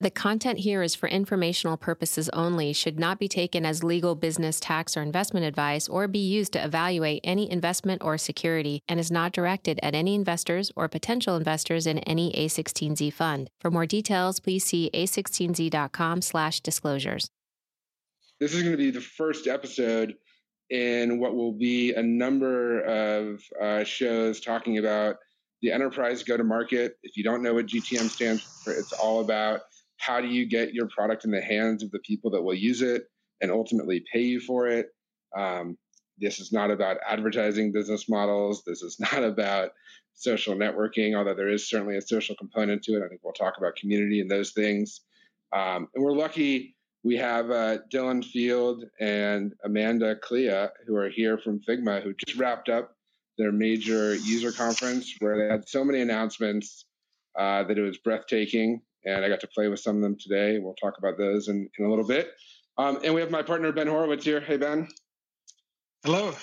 The content here is for informational purposes only, should not be taken as legal, business, tax, or investment advice, or be used to evaluate any investment or security, and is not directed at any investors or potential investors in any A16Z fund. For more details, please see a16z.com slash disclosures. This is going to be the first episode in what will be a number of uh, shows talking about the enterprise go to market. If you don't know what GTM stands for, it's all about how do you get your product in the hands of the people that will use it and ultimately pay you for it? Um, this is not about advertising business models. This is not about social networking, although there is certainly a social component to it. I think we'll talk about community and those things. Um, and we're lucky we have uh, Dylan Field and Amanda Kleha, who are here from Figma, who just wrapped up their major user conference where they had so many announcements uh, that it was breathtaking and I got to play with some of them today. We'll talk about those in, in a little bit. Um, and we have my partner Ben Horowitz here. Hey Ben. Hello.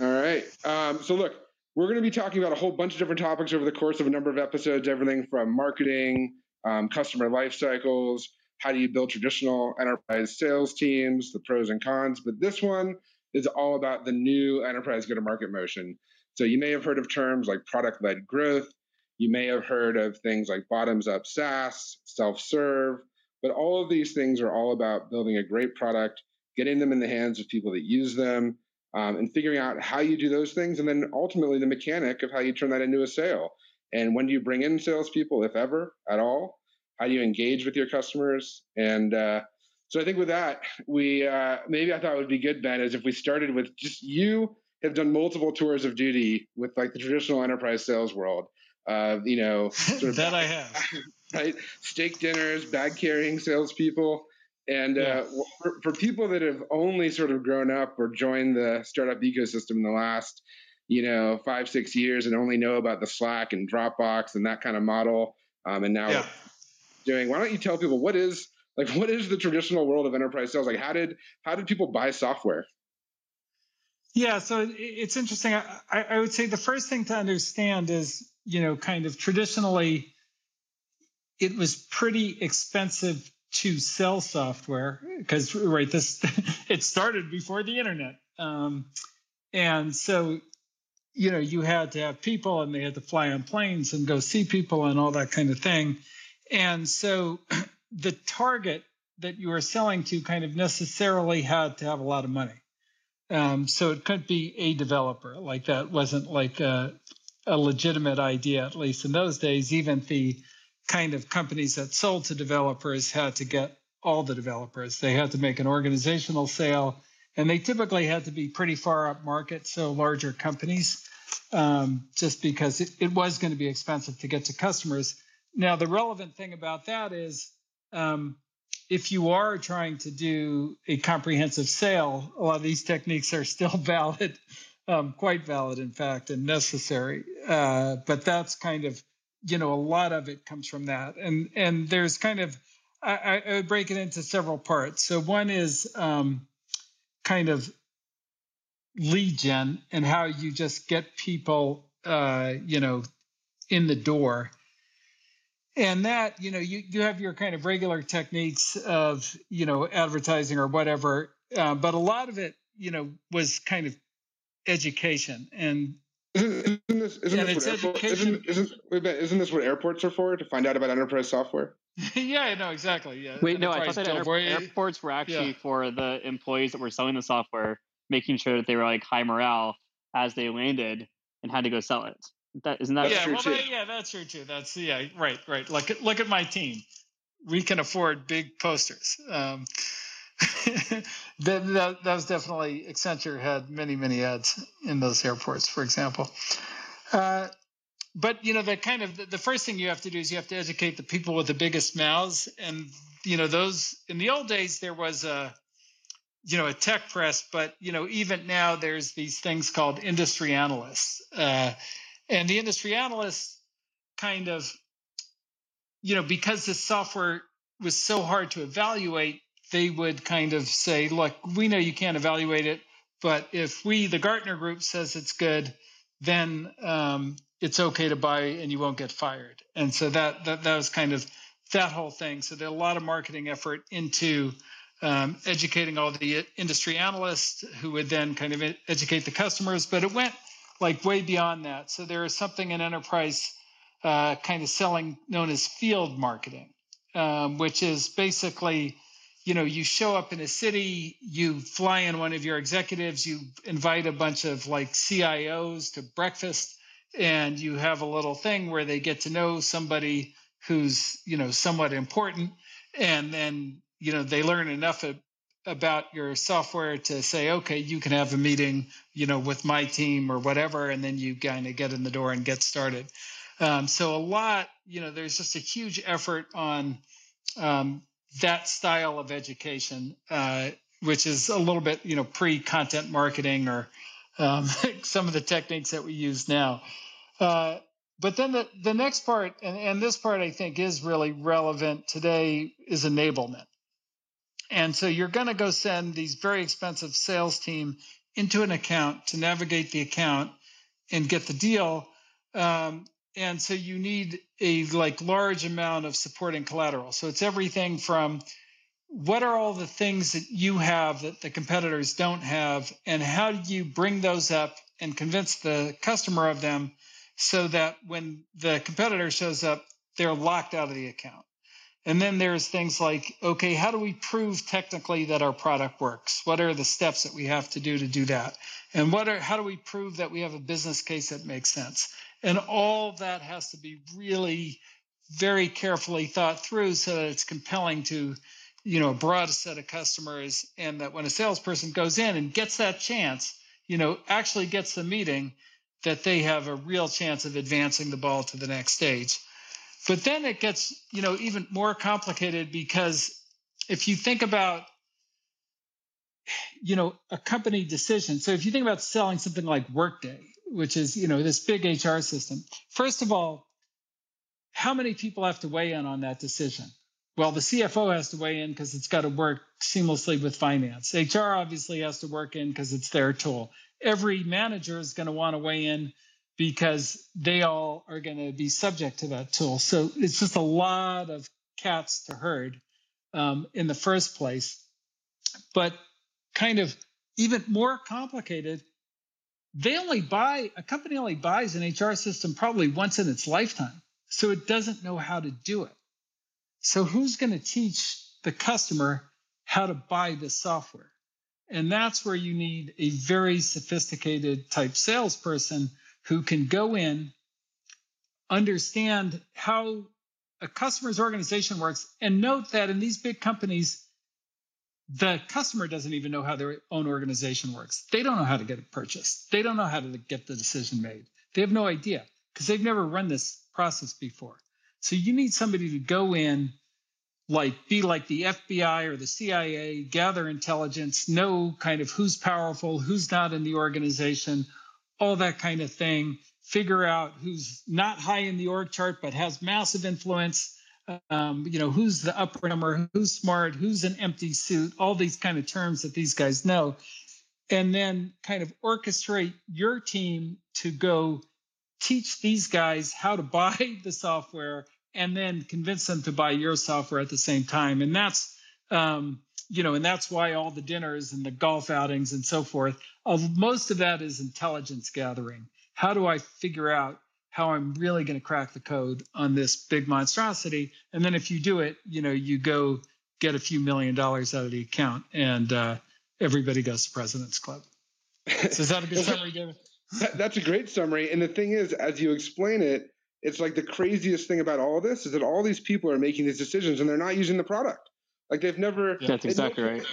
All right. Um, so look, we're going to be talking about a whole bunch of different topics over the course of a number of episodes. Everything from marketing, um, customer life cycles, how do you build traditional enterprise sales teams, the pros and cons. But this one is all about the new enterprise go-to-market motion. So you may have heard of terms like product-led growth, you may have heard of things like bottoms up SaaS, self serve, but all of these things are all about building a great product, getting them in the hands of people that use them, um, and figuring out how you do those things. And then ultimately, the mechanic of how you turn that into a sale. And when do you bring in salespeople, if ever at all? How do you engage with your customers? And uh, so I think with that, we uh, maybe I thought it would be good, Ben, is if we started with just you have done multiple tours of duty with like the traditional enterprise sales world uh, you know, sort of that I have, right? Steak dinners, bag carrying salespeople. And uh, yeah. uh, for, for, people that have only sort of grown up or joined the startup ecosystem in the last, you know, five, six years and only know about the Slack and Dropbox and that kind of model, um, and now yeah. doing, why don't you tell people what is like what is the traditional world of enterprise sales? Like how did how did people buy software? Yeah, so it's interesting. I, I would say the first thing to understand is you know, kind of traditionally, it was pretty expensive to sell software because, right, this it started before the internet, um, and so you know you had to have people and they had to fly on planes and go see people and all that kind of thing, and so the target that you were selling to kind of necessarily had to have a lot of money. Um, so it could be a developer like that wasn't like a, a legitimate idea, at least in those days. Even the kind of companies that sold to developers had to get all the developers. They had to make an organizational sale, and they typically had to be pretty far up market, so larger companies, um, just because it, it, was going to be expensive to get to customers. Now, the relevant thing about that is um, if you are trying to do a comprehensive sale, a lot of these techniques are still valid um, quite valid, in fact, and necessary. Uh, but that's kind of, you know, a lot of it comes from that. And and there's kind of, I, I would break it into several parts. So one is um, kind of lead gen and how you just get people, uh, you know, in the door. And that, you know, you, you have your kind of regular techniques of, you know, advertising or whatever. Uh, but a lot of it, you know, was kind of education and isn't, isn't this isn't yeah, this what airport, isn't, isn't, isn't this what airports are for to find out about enterprise software? yeah, no, exactly. Yeah. Wait, no, I thought that airport, airports were actually yeah. for the employees that were selling the software, making sure that they were like high morale as they landed and had to go sell it. That isn't that yeah, true well, too? That, yeah, that's true too. That's yeah, right, right. Look, look at my team. We can afford big posters. Um, that, that, that, was definitely Accenture had many many ads in those airports, for example. Uh, but you know, the kind of the first thing you have to do is you have to educate the people with the biggest mouths, and you know, those in the old days there was a you know a tech press, but you know, even now there's these things called industry analysts, uh, and the industry analysts kind of you know because the software was so hard to evaluate they would kind of say, look, we know you can't evaluate it, but if we, the Gartner group, says it's good, then um, it's okay to buy and you won't get fired. And so that, that that was kind of that whole thing. So there's a lot of marketing effort into um, educating all the industry analysts who would then kind of educate the customers. But it went like way beyond that. So there is something in enterprise uh, kind of selling known as field marketing, um, which is basically, you know, you show up in a city, you fly in one of your executives, you invite a bunch of like CIOs to breakfast, and you have a little thing where they get to know somebody who's, you know, somewhat important, and then you know they learn enough about your software to say, okay, you can have a meeting, you know, with my team or whatever, and then you kind of get in the door and get started. Um, so a lot, you know, there's just a huge effort on um, that style of education, uh, which is a little bit, you know, pre-content marketing or um, some of the techniques that we use now. Uh, but then the, the next part, and, and this part I think is really relevant today, is enablement. And so you're going to go send these very expensive sales team into an account to navigate the account and get the deal. Um, and so you need a like large amount of supporting collateral. So it's everything from what are all the things that you have that the competitors don't have, and how do you bring those up and convince the customer of them so that when the competitor shows up, they're locked out of the account. And then there's things like, okay, how do we prove technically that our product works? What are the steps that we have to do to do that? And what are, how do we prove that we have a business case that makes sense? And all that has to be really very carefully thought through so that it's compelling to, you know, a broad set of customers. And that when a salesperson goes in and gets that chance, you know, actually gets the meeting, that they have a real chance of advancing the ball to the next stage. But then it gets, you know, even more complicated because if you think about, you know, a company decision. So if you think about selling something like Workday, which is, you know, this big HR system, first of all, how many people have to weigh in on that decision? Well, the CFO has to weigh in because it's got to work seamlessly with finance. HR obviously has to work in because it's their tool. Every manager is going to want to weigh in because they all are going to be subject to that tool. So it's just a lot of cats to herd um, in the first place. But kind of even more complicated, they only buy, a company only buys an HR system probably once in its lifetime. So it doesn't know how to do it. So who's going to teach the customer how to buy this software? And that's where you need a very sophisticated type salesperson who can go in, understand how a customer's organization works, and note that in these big companies, the customer doesn't even know how their own organization works. They don't know how to get it purchased. They don't know how to get the decision made. They have no idea because they've never run this process before. So you need somebody to go in, like be like the FBI or the CIA, gather intelligence, know kind of who's powerful, who's not in the organization, all that kind of thing. Figure out who's not high in the org chart but has massive influence. Um, you know, who's the upper number, who's smart, who's an empty suit, all these kind of terms that these guys know. And then kind of orchestrate your team to go teach these guys how to buy the software and then convince them to buy your software at the same time. And that's, um, you know, and that's why all the dinners and the golf outings and so forth, uh, most of that is intelligence gathering. How do I figure out how I'm really going to crack the code on this big monstrosity? And then if you do it, you know, you go get a few million dollars out of the account and uh, everybody goes to President's Club. So is that a good summary, David? That's a great summary. And the thing is, as you explain it, it's like the craziest thing about all this is that all these people are making these decisions and they're not using the product. Like they've never. Yeah, that's exactly no, right.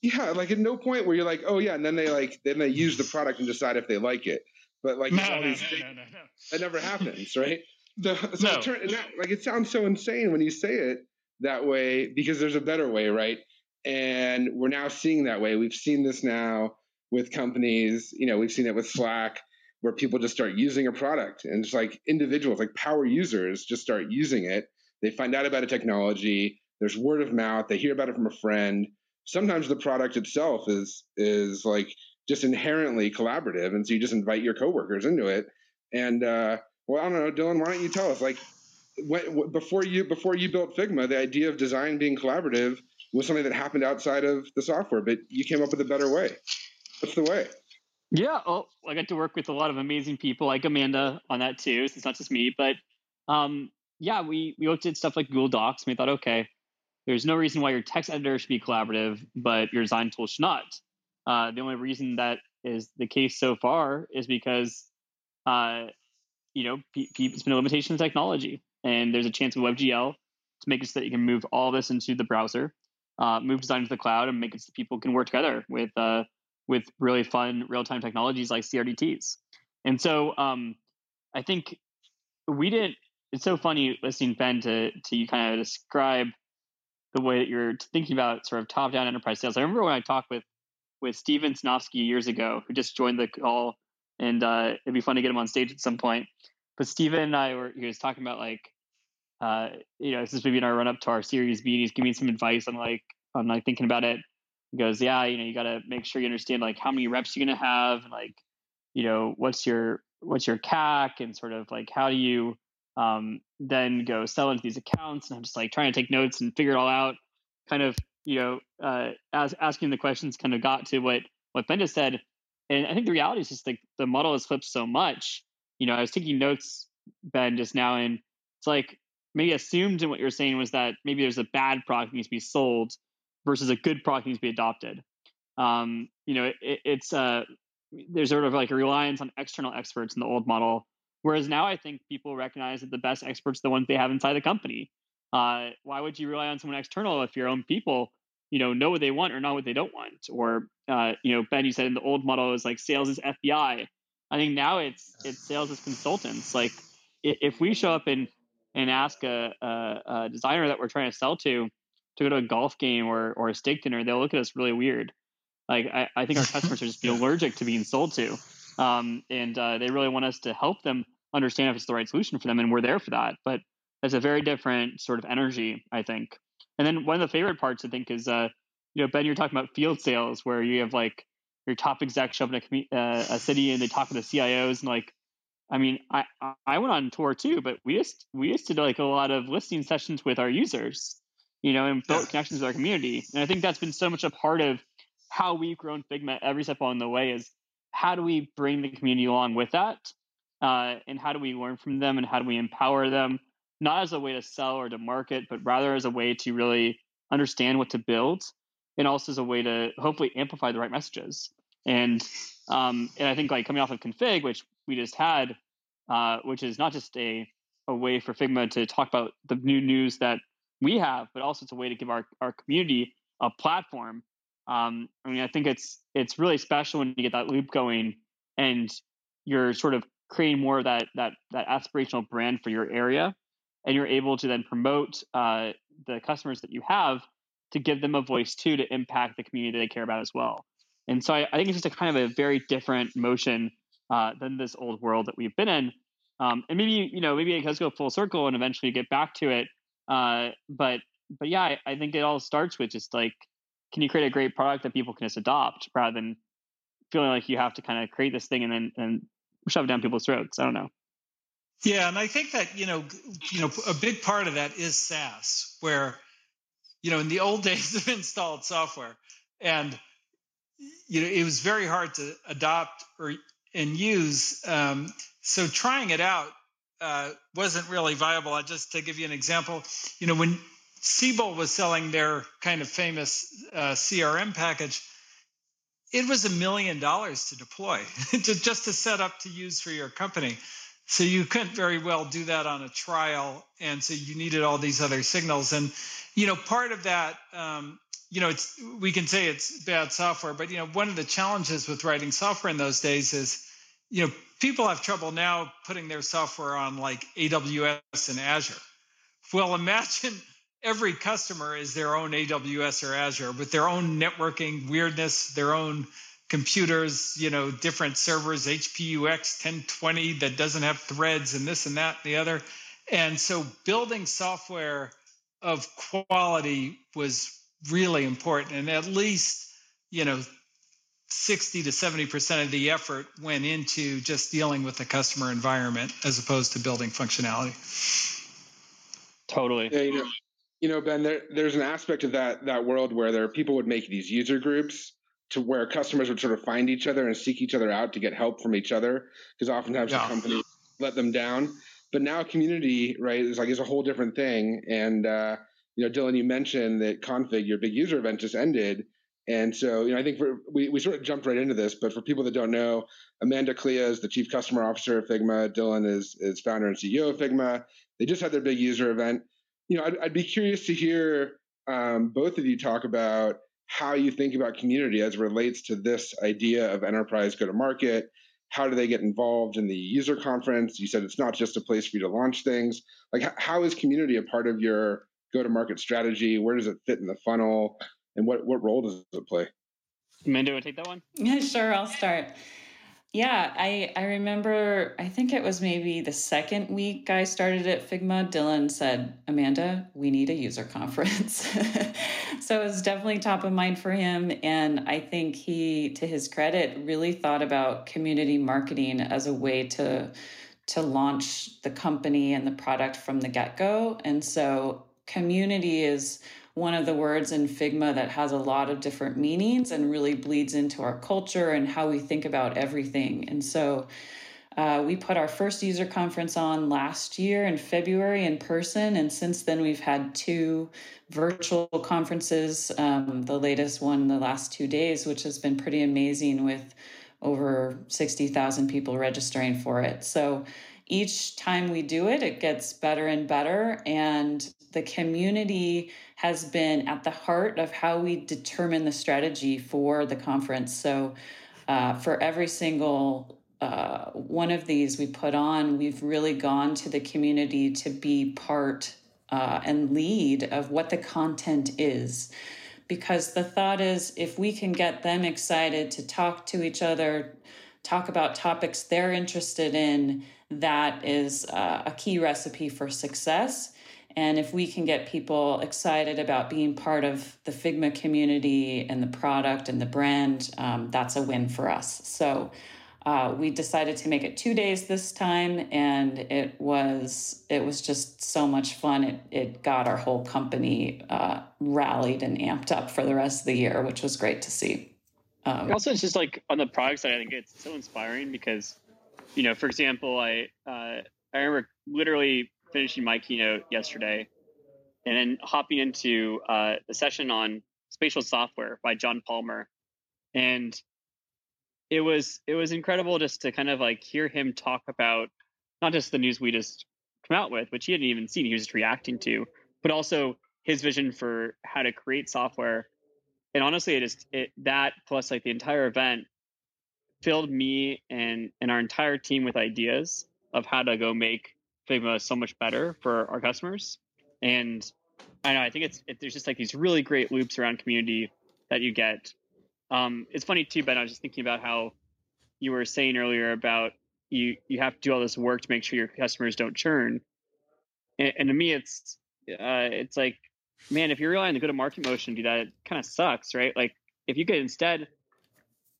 Yeah, like at no point where you're like, oh yeah, and then they like then they use the product and decide if they like it. But like no, no, no, no, no, that never happens, right? So, so no. Turn, that, like it sounds so insane when you say it that way because there's a better way, right? And we're now seeing that way. We've seen this now with companies. You know, we've seen it with Slack where people just start using a product and it's like individuals, like power users, just start using it. They find out about a technology there's word of mouth. They hear about it from a friend. Sometimes the product itself is is like just inherently collaborative, and so you just invite your coworkers into it. And uh, well, I don't know, Dylan. Why don't you tell us? Like, when, before you before you built Figma, the idea of design being collaborative was something that happened outside of the software, but you came up with a better way. What's the way? Yeah, oh, I got to work with a lot of amazing people like Amanda on that too. So it's not just me, but um, yeah, we we looked at stuff like Google Docs and we thought, okay, there's no reason why your text editor should be collaborative, but your design tool should not. Uh, the only reason that is the case so far is because, uh, you know, p- p- it's been a limitation of technology, and there's a chance with WebGL to make it so that you can move all this into the browser, uh, move design to the cloud, and make it so people can work together with uh, with really fun real time technologies like CRDTs. And so um, I think we didn't. It's so funny listening Ben to to you kind of describe the way that you're thinking about sort of top down enterprise sales. I remember when I talked with with Steven Sinofsky years ago, who just joined the call, and uh, it'd be fun to get him on stage at some point. But Steven and I were he was talking about like, uh, you know, this is maybe in our run up to our Series B, and he's giving me some advice on like on like thinking about it. He goes, yeah, you know, you got to make sure you understand like how many reps you're gonna have, and like, you know, what's your what's your CAC, and sort of like how do you um, then go sell into these accounts. And I'm just like trying to take notes and figure it all out. Kind of, you know, uh, as asking the questions kind of got to what what Ben just said. And I think the reality is just like the model has flipped so much. You know, I was taking notes, Ben, just now, and it's like maybe assumed in what you're saying was that maybe there's a bad product needs to be sold versus a good product needs to be adopted. Um, you know, it, it's uh, there's sort of like a reliance on external experts in the old model Whereas now I think people recognize that the best experts are the ones they have inside the company. Uh, why would you rely on someone external if your own people, you know, know what they want or know what they don't want? Or, uh, you know, Ben, you said in the old model is like sales is FBI. I think now it's it's sales as consultants. Like if we show up and and ask a, a, a designer that we're trying to sell to to go to a golf game or or a steak dinner, they'll look at us really weird. Like I, I think our customers are just be allergic to being sold to um, and uh, they really want us to help them understand if it's the right solution for them, and we're there for that. But it's a very different sort of energy, I think. And then one of the favorite parts, I think, is uh, you know, Ben, you're talking about field sales where you have like your top execs up in a, uh, a city and they talk to the CIOs and like, I mean, I I went on tour too, but we just we used to do like a lot of listening sessions with our users, you know, and build connections with our community. And I think that's been so much a part of how we've grown Figma every step along the way is how do we bring the community along with that? Uh, and how do we learn from them and how do we empower them, not as a way to sell or to market, but rather as a way to really understand what to build and also as a way to hopefully amplify the right messages. And um, and I think like coming off of config, which we just had, uh, which is not just a a way for Figma to talk about the new news that we have, but also it's a way to give our, our community a platform um, I mean, I think it's it's really special when you get that loop going, and you're sort of creating more of that that that aspirational brand for your area, and you're able to then promote uh, the customers that you have to give them a voice too to impact the community they care about as well. And so I, I think it's just a kind of a very different motion uh, than this old world that we've been in. Um, and maybe you know maybe it does go full circle and eventually get back to it. Uh, but but yeah, I, I think it all starts with just like can you create a great product that people can just adopt rather than feeling like you have to kind of create this thing and then and shove it down people's throats? I don't know. Yeah, and I think that you know, you know, a big part of that is SaaS, where you know, in the old days of installed software, and you know, it was very hard to adopt or and use. Um, so trying it out uh, wasn't really viable. I just to give you an example, you know, when Siebel was selling their kind of famous uh, CRM package. It was a million dollars to deploy, to, just to set up to use for your company. So you couldn't very well do that on a trial, and so you needed all these other signals. And you know, part of that, um, you know, it's we can say it's bad software, but you know, one of the challenges with writing software in those days is, you know, people have trouble now putting their software on like AWS and Azure. Well, imagine every customer is their own AWS or Azure with their own networking weirdness, their own computers, you know, different servers, HPUX 1020 that doesn't have threads and this and that and the other. And so building software of quality was really important. And at least, you know, 60 to 70% of the effort went into just dealing with the customer environment as opposed to building functionality. Totally. Yeah, you know, you know, Ben, there, there's an aspect of that that world where there people would make these user groups to where customers would sort of find each other and seek each other out to get help from each other because oftentimes yeah. the company let them down. But now community, right, is like is a whole different thing. And uh, you know, Dylan, you mentioned that config, your big user event just ended. And so, you know, I think for, we, we sort of jumped right into this, but for people that don't know, Amanda Kleha is the chief customer officer of Figma. Dylan is, is founder and CEO of Figma. They just had their big user event. You know, I'd, I'd be curious to hear um, both of you talk about how you think about community as it relates to this idea of enterprise go to market. How do they get involved in the user conference? You said it's not just a place for you to launch things. Like, how is community a part of your go to market strategy? Where does it fit in the funnel? And what, what role does it play? Amanda, want to take that one? Yeah, sure. I'll start. Yeah, I I remember I think it was maybe the second week I started at Figma, Dylan said, "Amanda, we need a user conference." so it was definitely top of mind for him and I think he to his credit really thought about community marketing as a way to to launch the company and the product from the get-go. And so community is one of the words in Figma that has a lot of different meanings and really bleeds into our culture and how we think about everything. And so uh, we put our first user conference on last year in February in person, and since then we've had two virtual conferences. Um, the latest one the last two days, which has been pretty amazing with over 60,000 people registering for it. So each time we do it, it gets better and better. And the community has been at the heart of how we determine the strategy for the conference. So, uh, for every single uh, one of these we put on, we've really gone to the community to be part uh, and lead of what the content is. Because the thought is if we can get them excited to talk to each other, talk about topics they're interested in, that is uh, a key recipe for success. And if we can get people excited about being part of the Figma community and the product and the brand, um, that's a win for us. So uh, we decided to make it two days this time, and it was it was just so much fun. It it got our whole company uh, rallied and amped up for the rest of the year, which was great to see. Um, also, it's just like on the product side, I think it's so inspiring because, you know, for example, I uh, I remember literally finishing my keynote yesterday, and then hopping into uh, a session on spatial software by John Palmer, and it was it was incredible just to kind of like hear him talk about not just the news we just come out with, which he hadn't even seen, he was just reacting to, but also his vision for how to create software. And honestly, it just it that plus like the entire event filled me and and our entire team with ideas of how to go make Figma so much better for our customers. And I know I think it's it, there's just like these really great loops around community that you get. Um, it's funny too, Ben. I was just thinking about how you were saying earlier about you you have to do all this work to make sure your customers don't churn. And, and to me, it's uh, it's like, man, if you're relying on the go to market motion to do that, it kind of sucks, right? Like if you could instead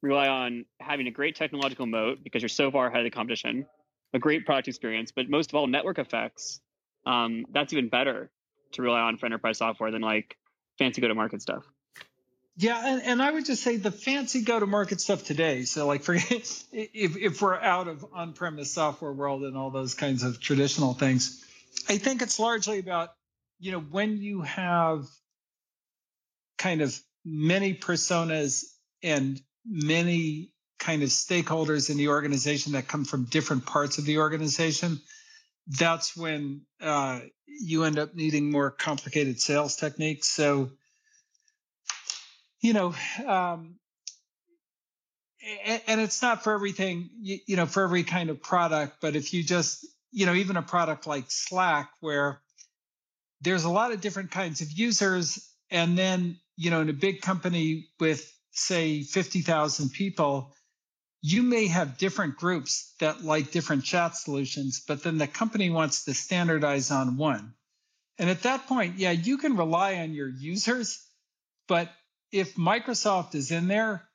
rely on having a great technological moat because you're so far ahead of the competition a great product experience, but most of all, network effects. Um, that's even better to rely on for enterprise software than like fancy go to market stuff. Yeah, and, and I would just say the fancy go to market stuff today. So, like, for if if we're out of on premise software world and all those kinds of traditional things, I think it's largely about you know when you have kind of many personas and many kind of stakeholders in the organization that come from different parts of the organization, that's when uh, you end up needing more complicated sales techniques. So, you know, um, and, and, it's not for everything, you, you know, for every kind of product, but if you just, you know, even a product like Slack, where there's a lot of different kinds of users, and then, you know, in a big company with, say, 50,000 people, you may have different groups that like different chat solutions, but then the company wants to standardize on one. And at that point, yeah, you can rely on your users, but if Microsoft is in there,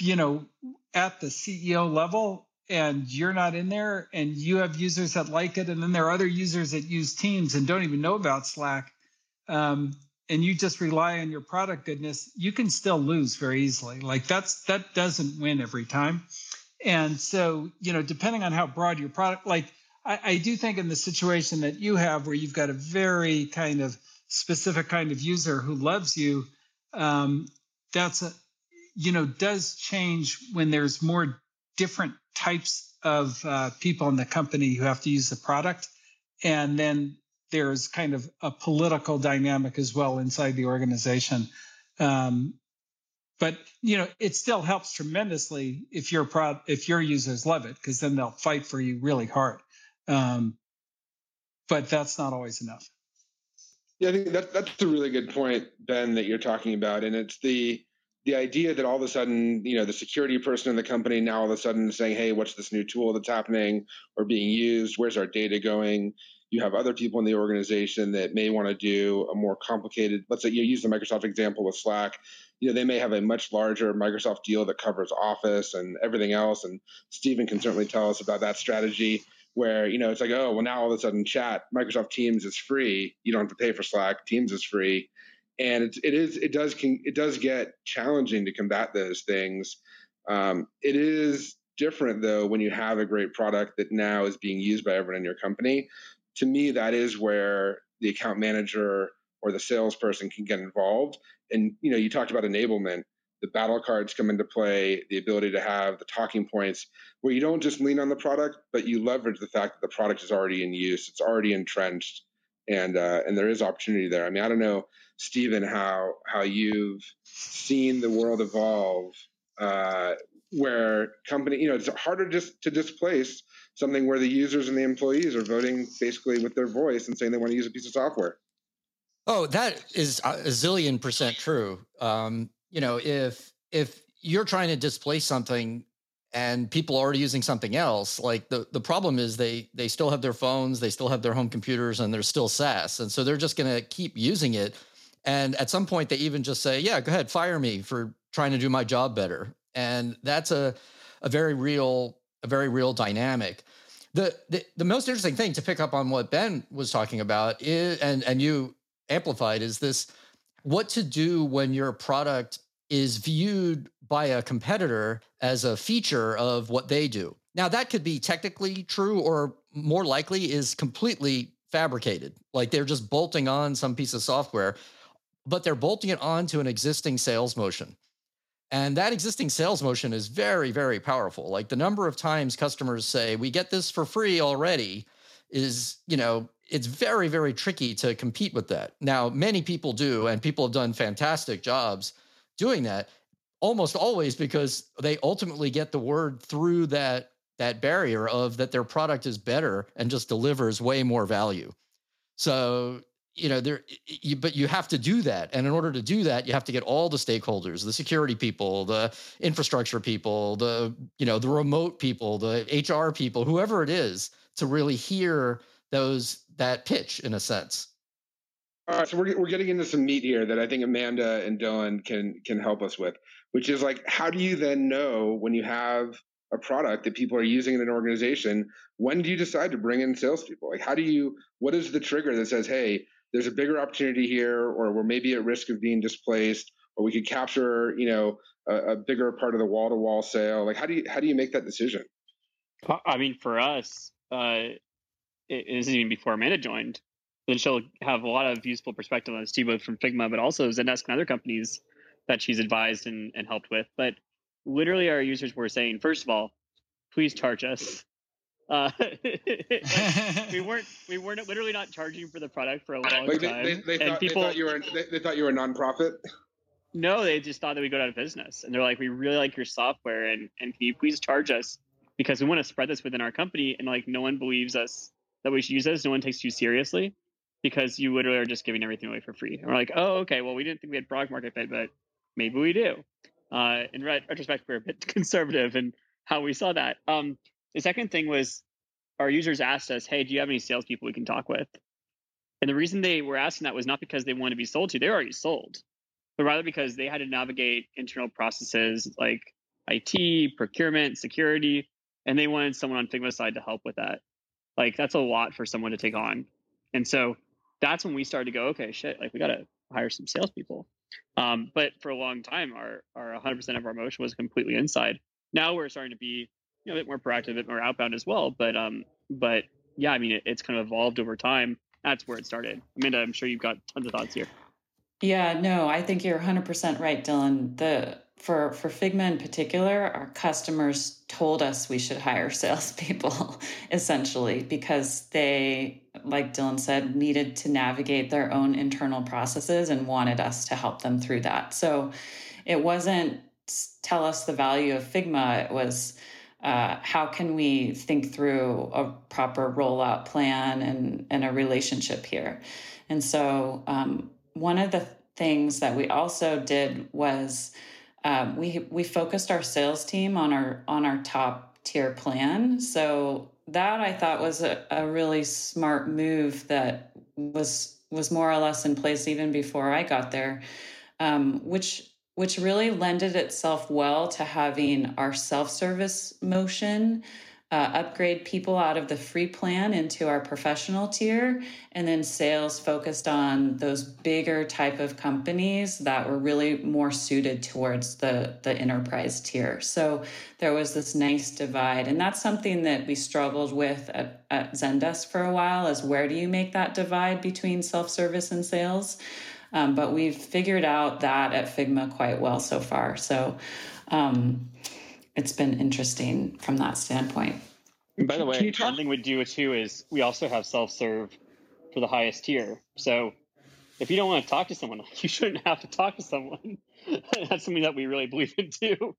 you know, at the CEO level, and you're not in there and you have users that like it and then there are other users that use teams and don't even know about slack um, and you just rely on your product goodness you can still lose very easily like that's that doesn't win every time and so you know depending on how broad your product like I, I do think in the situation that you have where you've got a very kind of specific kind of user who loves you um, that's a you know does change when there's more different types of uh, people in the company who have to use the product. And then there's kind of a political dynamic as well inside the organization. Um, but you know, it still helps tremendously if your pro- if your users love it, because then they'll fight for you really hard. Um, but that's not always enough. Yeah, I think that, that's a really good point, Ben, that you're talking about, and it's the the idea that all of a sudden, you know, the security person in the company now all of a sudden saying, "Hey, what's this new tool that's happening or being used? Where's our data going?" You have other people in the organization that may want to do a more complicated. Let's say you use the Microsoft example with Slack. You know, they may have a much larger Microsoft deal that covers Office and everything else. And Steven can certainly tell us about that strategy where you know it's like, oh, well, now all of a sudden, chat Microsoft Teams is free. You don't have to pay for Slack. Teams is free and it, it is it does it does get challenging to combat those things. Um, it is different though when you have a great product that now is being used by everyone in your company. To me, that is where the account manager or the salesperson can get involved. And you know, you talked about enablement. The battle cards come into play, the ability to have the talking points where you don't just lean on the product, but you leverage the fact that the product is already in use, it's already entrenched, and uh, and there is opportunity there. I mean, I don't know Steven, how how you've seen the world evolve, uh, where company, you know, it's harder just to displace something where the users and the employees are voting basically with their voice and saying they want to use a piece of software. Oh, that is a zillion percent true. Um, you know, if if you're trying to displace something and people are already using something else like the, the problem is they they still have their phones they still have their home computers and they're still saas and so they're just going to keep using it and at some point, they even just say, yeah, go ahead, fire me for trying to do my job better. And that's a, a very real, a very real dynamic. The, the, the most interesting thing to pick up on what Ben was talking about is, and, and you amplified is this what to do when your product is viewed by a competitor as a feature of what they do. Now, that could be technically true, or more likely is completely fabricated. Like they're just bolting on some piece of software but they're bolting it onto an existing sales motion. And that existing sales motion is very, very powerful. Like the number of times customers say, we get this for free already is, you know, it's very, very tricky to compete with that. Now, many people do, and people have done fantastic jobs doing that almost always because they ultimately get the word through that that barrier of that their product is better and just delivers way more value. So you know there you, but you have to do that. And in order to do that you have to get all the stakeholders the security people the infrastructure people the you know the remote people the hr people whoever it is to really hear those that pitch in a sense. All right so we're, we're getting into some meat here that i think amanda and dylan can can help us with which is like how do you then know when you have a product that people are using in an organization when do you decide to bring in salespeople? Like how do you what is the trigger that says hey there's a bigger opportunity here, or we're maybe at risk of being displaced, or we could capture, you know, a, a bigger part of the wall to wall sale. Like, how do you how do you make that decision? I mean, for us, uh, it isn't even before Amanda joined. Then she'll have a lot of useful perspective on this too, both from Figma, but also Zendesk and other companies that she's advised and, and helped with. But literally, our users were saying, first of all, please charge us. Uh, we weren't we weren't literally not charging for the product for a long like time. They, they, they, thought, people, they, thought, you were they, they, thought you were a nonprofit. No, they just thought that we go out of business, and they're like, "We really like your software, and and can you please charge us because we want to spread this within our company?" And like, no one believes us that we should use this. No one takes you seriously because you literally are just giving everything away for free. And we're like, "Oh, okay. Well, we didn't think we had product market fit, but maybe we do." Uh, in retrospect, we're a bit conservative in how we saw that. Um, the second thing was our users asked us, "Hey, do you have any salespeople we can talk with?" And the reason they were asking that was not because they wanted to be sold to; they're already sold, but rather because they had to navigate internal processes like IT, procurement, security, and they wanted someone on Figma side to help with that. Like that's a lot for someone to take on, and so that's when we started to go, okay, shit, like we got to hire some salespeople. Um, but for a long time, our our 100% of our motion was completely inside. Now we're starting to be you know, a bit more proactive, a bit more outbound as well. But um, but yeah, I mean, it, it's kind of evolved over time. That's where it started. Amanda, I'm sure you've got tons of thoughts here. Yeah, no, I think you're 100% right, Dylan. The for for Figma in particular, our customers told us we should hire salespeople essentially because they, like Dylan said, needed to navigate their own internal processes and wanted us to help them through that. So it wasn't tell us the value of Figma. It was uh, how can we think through a proper rollout plan and, and a relationship here? And so, um, one of the things that we also did was um, we we focused our sales team on our on our top tier plan. So that I thought was a, a really smart move that was was more or less in place even before I got there, um, which which really lended itself well to having our self service motion uh, upgrade people out of the free plan into our professional tier and then sales focused on those bigger type of companies that were really more suited towards the the enterprise tier. So there was this nice divide and that's something that we struggled with at, at zendesk for a while is where do you make that divide between self-service and sales um, but we've figured out that at Figma quite well so far. So um, it's been interesting from that standpoint. By the way, one thing we do too is we also have self serve for the highest tier. So if you don't want to talk to someone, you shouldn't have to talk to someone. That's something that we really believe in too.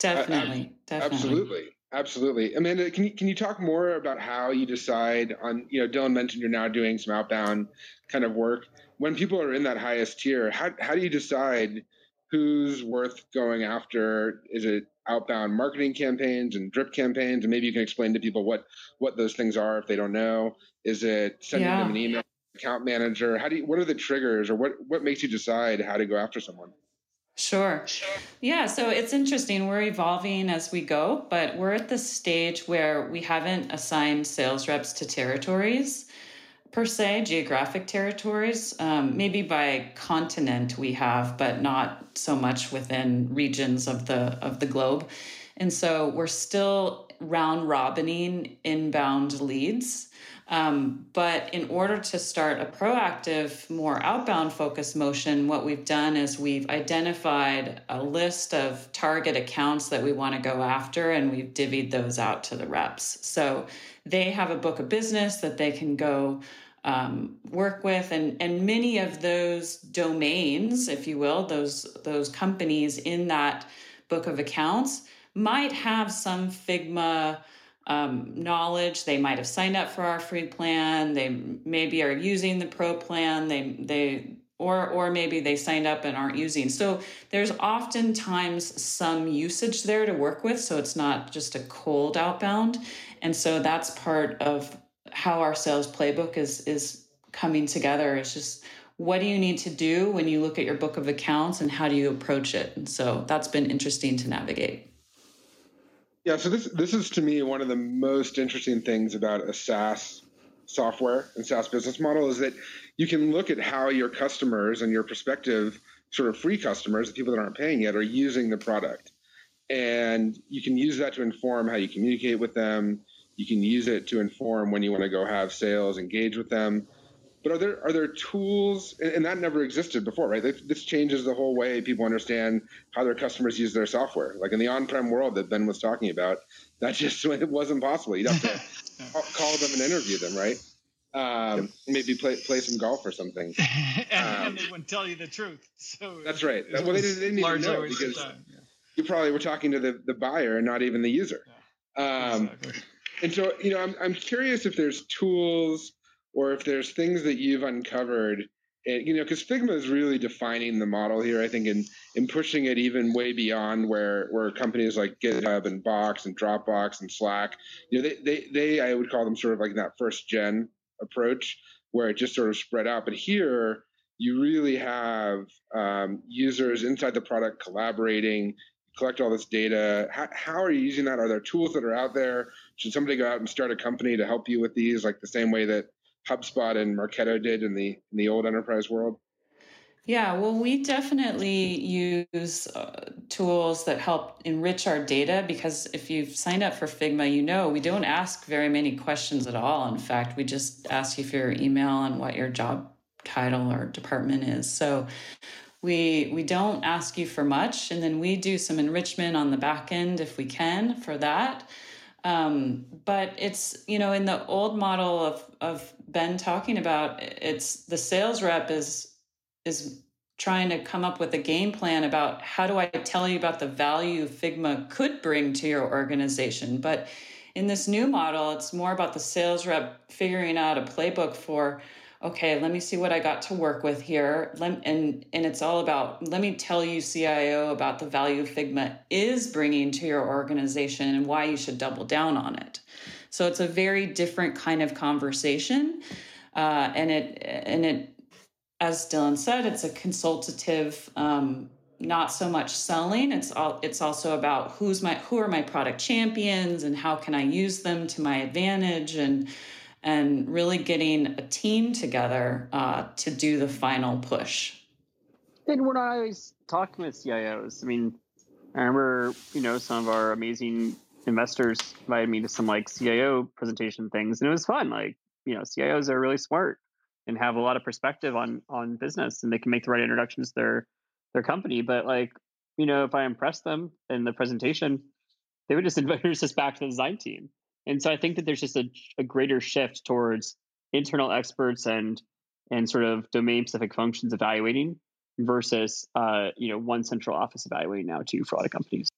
Definitely, uh, definitely. Absolutely. Absolutely. Amanda, can you can you talk more about how you decide on, you know, Dylan mentioned you're now doing some outbound kind of work when people are in that highest tier, how, how do you decide who's worth going after? Is it outbound marketing campaigns and drip campaigns? And maybe you can explain to people what, what those things are if they don't know. Is it sending yeah. them an email, account manager? How do you, what are the triggers or what, what makes you decide how to go after someone? Sure. Yeah, so it's interesting. We're evolving as we go, but we're at the stage where we haven't assigned sales reps to territories per se, geographic territories. Um, maybe by continent we have, but not so much within regions of the of the globe. And so we're still round robining inbound leads. Um, but in order to start a proactive, more outbound focused motion, what we've done is we've identified a list of target accounts that we want to go after, and we've divvied those out to the reps. So they have a book of business that they can go um, work with and and many of those domains if you will those those companies in that book of accounts might have some figma um, knowledge. They might have signed up for our free plan. They maybe are using the pro plan. They they or or maybe they signed up and aren't using. So there's oftentimes some usage there to work with so it's not just a cold outbound. And so that's part of how our sales playbook is is coming together. It's just what do you need to do when you look at your book of accounts and how do you approach it? And so that's been interesting to navigate. Yeah, so this this is to me one of the most interesting things about a SaaS software and SaaS business model is that you can look at how your customers and your prospective sort of free customers, the people that aren't paying yet, are using the product. And you can use that to inform how you communicate with them. You can use it to inform when you want to go have sales, engage with them. But are there are there tools, and, that never existed before, right? This changes the whole way people understand how their customers use their software. Like in the on-prem world that Ben was talking about, that just it wasn't possible. You'd have to call them and interview them, right? Um, maybe play play some golf or something. and, um, and, they wouldn't tell you the truth. So that's right. Well, they didn't, they didn't even know because yeah. you probably were talking to the, the buyer and not even the user. Yeah. Um, exactly and so you know I'm, I'm curious if there's tools or if there's things that you've uncovered and, you know because figma is really defining the model here i think and in pushing it even way beyond where where companies like github and box and dropbox and slack you know they they, they i would call them sort of like that first gen approach where it just sort of spread out. But here you really have um, users inside the product collaborating collect all this data? How, how are you using that? Are there tools that are out there? Should somebody go out and start a company to help you with these, like the same way that HubSpot and Marketo did in the in the old enterprise world? Yeah, well, we definitely use uh, tools that help enrich our data because if you've signed up for Figma, you know we don't ask very many questions at all. In fact, we just ask you for your email and what your job title or department is. So we we don't ask you for much, and then we do some enrichment on the back end if we can for that. Um, but it's you know in the old model of of Ben talking about, it's the sales rep is is trying to come up with a game plan about how do I tell you about the value Figma could bring to your organization. But in this new model, it's more about the sales rep figuring out a playbook for, okay, let me see what I got to work with here. Let, and, and it's all about, let me tell you, CIO, about the value Figma is bringing to your organization and why you should double down on it. So it's a very different kind of conversation. Uh, and it and it as Dylan said, it's a consultative, um, not so much selling. It's all. It's also about who's my who are my product champions and how can I use them to my advantage and and really getting a team together uh, to do the final push. And when I was talking with CIOs, I mean, I remember you know some of our amazing investors invited me to some like CIO presentation things, and it was fun. Like you know, CIOs are really smart and have a lot of perspective on on business and they can make the right introductions to their their company but like you know if i impress them in the presentation they would just invite us back to the design team and so i think that there's just a, a greater shift towards internal experts and and sort of domain specific functions evaluating versus uh, you know one central office evaluating now too for a lot of companies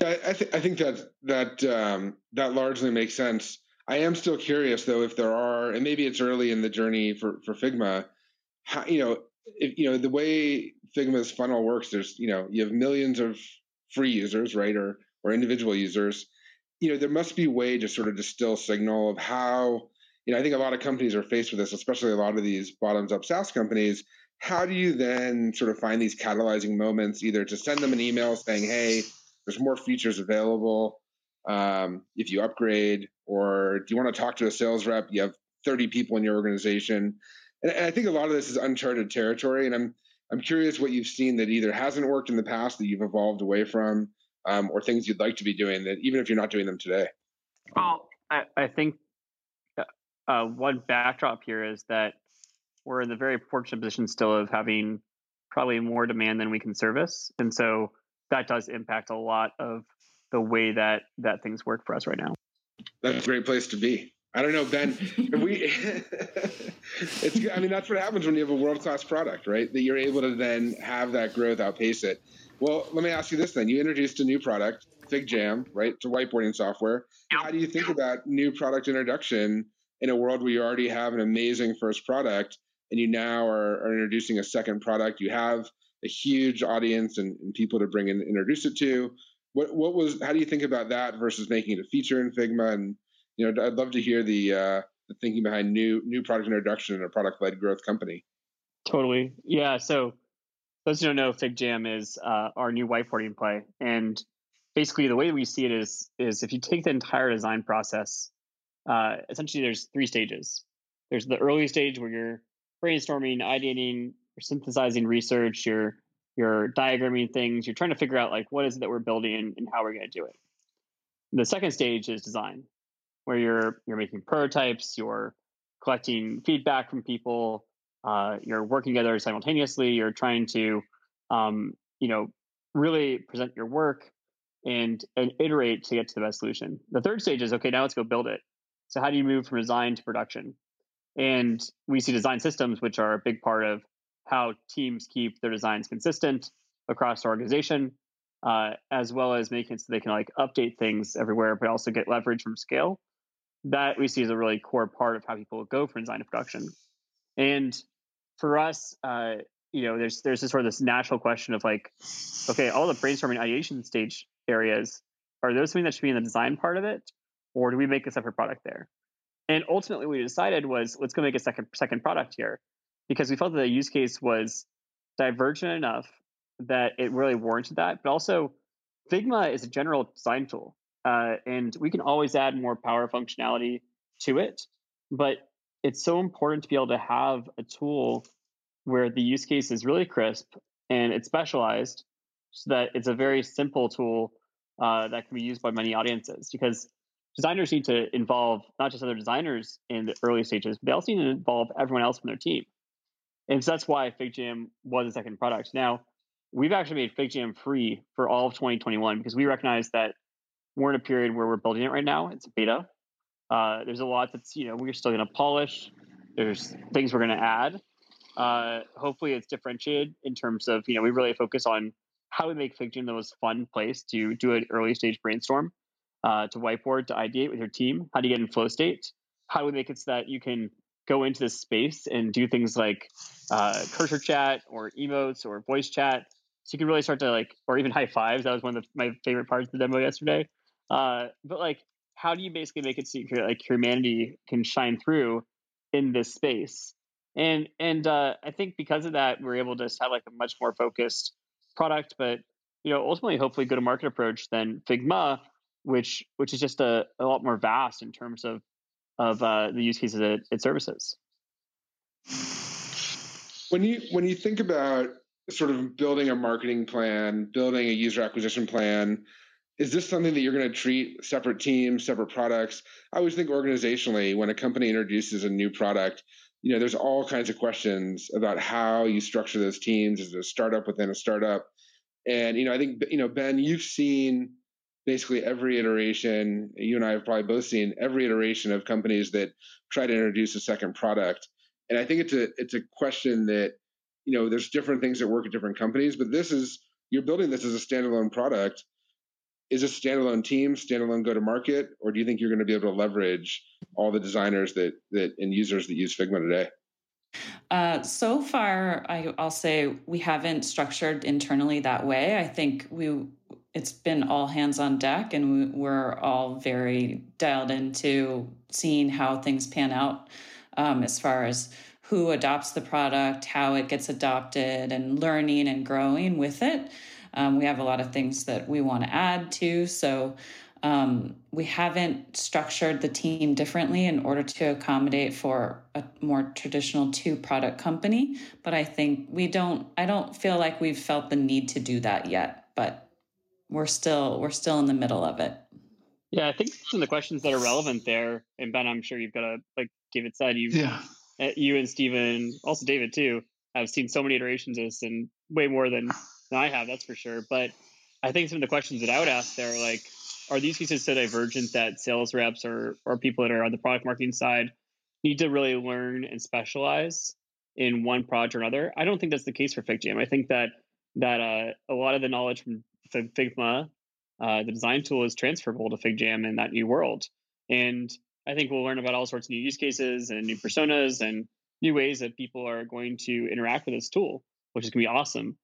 I, I, th- I think that that um, that largely makes sense I am still curious though if there are, and maybe it's early in the journey for for Figma. How, you know, if you know the way Figma's funnel works, there's you know you have millions of free users, right, or or individual users. You know, there must be a way to sort of distill signal of how. You know, I think a lot of companies are faced with this, especially a lot of these bottoms up SaaS companies. How do you then sort of find these catalyzing moments, either to send them an email saying, "Hey, there's more features available," um, if you upgrade, or do you want to talk to a sales rep? You have 30 people in your organization. And, and I think a lot of this is uncharted territory. And I'm, I'm curious what you've seen that either hasn't worked in the past that you've evolved away from, um, or things you'd like to be doing that even if you're not doing them today. Well, I, I think uh, uh one backdrop here is that we're in the very fortunate position still of having probably more demand than we can service. And so that does impact a lot of the way that that things work for us right now. That's a great place to be. I don't know, Ben. we, it's. I mean, that's what happens when you have a world class product, right? That you're able to then have that growth outpace it. Well, let me ask you this then: You introduced a new product, FigJam, right? It's a whiteboarding software. How do you think about new product introduction in a world where you already have an amazing first product, and you now are, are introducing a second product? You have a huge audience and, and people to bring and in, introduce it to what what was how do you think about that versus making it a feature in Figma? And you know, I'd love to hear the uh, the thinking behind new new product introduction in a product led growth company. Totally, yeah. So those who don't know, FigJam is uh, our new whiteboarding play, and basically the way we see it is is if you take the entire design process, uh, essentially there's three stages. There's the early stage where you're brainstorming, ideating, you're synthesizing research, you're you're diagramming things, you're trying to figure out like what is it that we're building and, and how we're going to do it. The second stage is design, where you're you're making prototypes, you're collecting feedback from people, uh, you're working together simultaneously, you're trying to um, you know really present your work and and iterate to get to the best solution. The third stage is okay, now let's go build it. So how do you move from design to production? And we see design systems, which are a big part of how teams keep their designs consistent across the organization, uh, as well as making it so they can like update things everywhere, but also get leverage from scale. That we see as a really core part of how people go from design to production. And for us, uh, you know, there's there's this sort of this natural question of like, okay, all the brainstorming ideation stage areas are those something that should be in the design part of it, or do we make a separate product there? And ultimately, we decided was let's go make a second second product here because we felt that the use case was divergent enough that it really warranted that, but also Figma is a general design tool, uh, and we can always add more power functionality to it. But it's so important to be able to have a tool where the use case is really crisp and it's specialized so that it's a very simple tool uh, that can be used by many audiences because designers need to involve not just other designers in the early stages, but they also need to involve everyone else from their team. And so that's why FigJam was a second product. Now, we've actually made FigJam free for all of 2021 because we recognize that we're in a period where we're building it right now. It's beta. Uh, there's a lot that's, you know, we're still going to polish. There's things we're going to add. Uh, hopefully, it's differentiated in terms of, you know, we really focus on how we make FigJam the most fun place to do an early stage brainstorm, uh, to whiteboard, to ideate with your team. How do you get in flow state? How do we make it so that you can go into this space and do things like uh, cursor chat or emotes or voice chat? So you can really start to like, or even high fives. That was one of the, my favorite parts of the demo yesterday. Uh, but like, how do you basically make it so you, like humanity can shine through in this space? And and uh, I think because of that, we're able to have like a much more focused product, but you know, ultimately, hopefully, go to market approach than Figma, which which is just a, a lot more vast in terms of of uh, the use cases it, it services. When you when you think about sort of building a marketing plan, building a user acquisition plan, is this something that you're going to treat separate teams, separate products? I always think organizationally, when a company introduces a new product, you know, there's all kinds of questions about how you structure those teams as a startup within a startup. And, you know, I think, you know, Ben, you've seen basically every iteration, you and I have probably both seen every iteration of companies that try to introduce a second product. And I think it's a, it's a question that, you know, there's different things that work at different companies, but this is, you're building this as a standalone product is this standalone team, standalone go to market, or do you think you're going to be able to leverage all the designers that that and users that use Figma today? Uh, so far, I, will say we haven't structured internally that way. I think we it's been all hands on deck, and we, are all very dialed into seeing how things pan out um, as far as who adopts the product, how it gets adopted, and learning and growing with it. Um, we have a lot of things that we want to add to. So um, we haven't structured the team differently in order to accommodate for a more traditional two product company. But I think we don't, I don't feel like we've felt the need to do that yet, but we're still, we're still in the middle of it. Yeah, I think some of the questions that are relevant there, and Ben, I'm sure you've got to, like David said, you, yeah. Uh, you and Steven, also David too, have seen so many iterations of this and way more than I have, that's for sure. But I think some of the questions that I would ask there are like, are these cases so divergent that sales reps or or people that are on the product marketing side need to really learn and specialize in one product or another? I don't think that's the case for FigJam. I think that that uh, a lot of the knowledge from Figma, uh, the design tool, is transferable to FigJam in that new world. And I think we'll learn about all sorts of new use cases and new personas and new ways that people are going to interact with this tool, which is going to be awesome